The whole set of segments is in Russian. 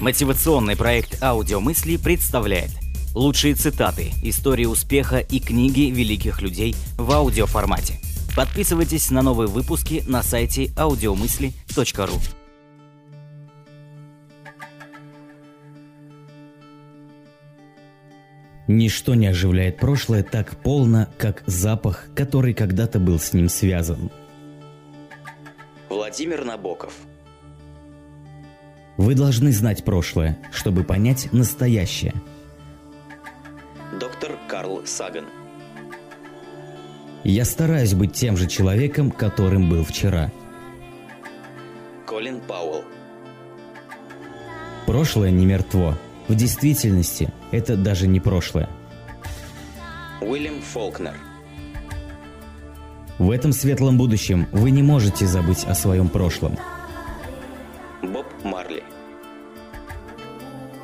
Мотивационный проект «Аудиомысли» представляет лучшие цитаты, истории успеха и книги великих людей в аудиоформате. Подписывайтесь на новые выпуски на сайте audiomысли.ру. Ничто не оживляет прошлое так полно, как запах, который когда-то был с ним связан. Владимир Набоков – вы должны знать прошлое, чтобы понять настоящее. Доктор Карл Саган Я стараюсь быть тем же человеком, которым был вчера. Колин Пауэлл Прошлое не мертво. В действительности это даже не прошлое. Уильям Фолкнер В этом светлом будущем вы не можете забыть о своем прошлом – Боб Марли.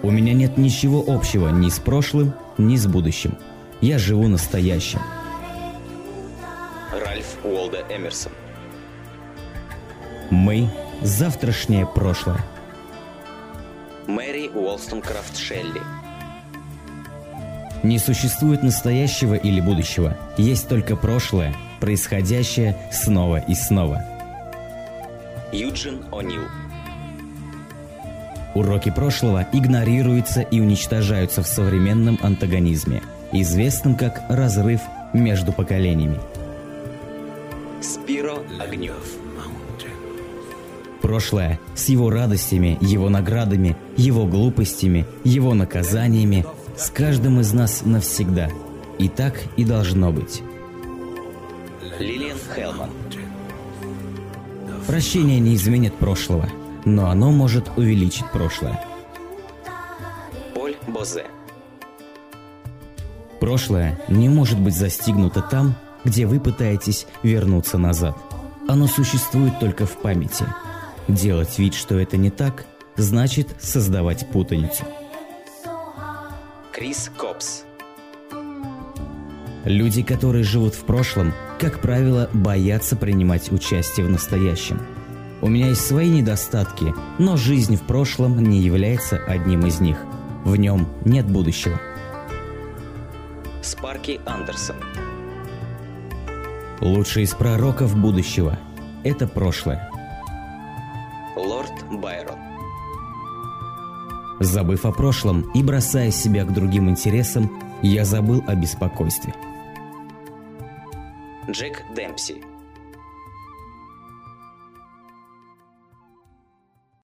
У меня нет ничего общего ни с прошлым, ни с будущим. Я живу настоящим. Ральф Уолда Эмерсон. Мы – завтрашнее прошлое. Мэри Уолстонкрафт Шелли. Не существует настоящего или будущего. Есть только прошлое, происходящее снова и снова. Юджин О'Нил. Уроки прошлого игнорируются и уничтожаются в современном антагонизме, известном как разрыв между поколениями. Спиро Огнев. Прошлое с его радостями, его наградами, его глупостями, его наказаниями с каждым из нас навсегда. И так и должно быть. Лилиан Хелман. Прощение не изменит прошлого – но оно может увеличить прошлое. Поль Бозе Прошлое не может быть застигнуто там, где вы пытаетесь вернуться назад. Оно существует только в памяти. Делать вид, что это не так, значит создавать путаницу. Крис Копс Люди, которые живут в прошлом, как правило, боятся принимать участие в настоящем – у меня есть свои недостатки, но жизнь в прошлом не является одним из них. В нем нет будущего. Спарки Андерсон Лучший из пророков будущего – это прошлое. Лорд Байрон Забыв о прошлом и бросая себя к другим интересам, я забыл о беспокойстве. Джек Демпси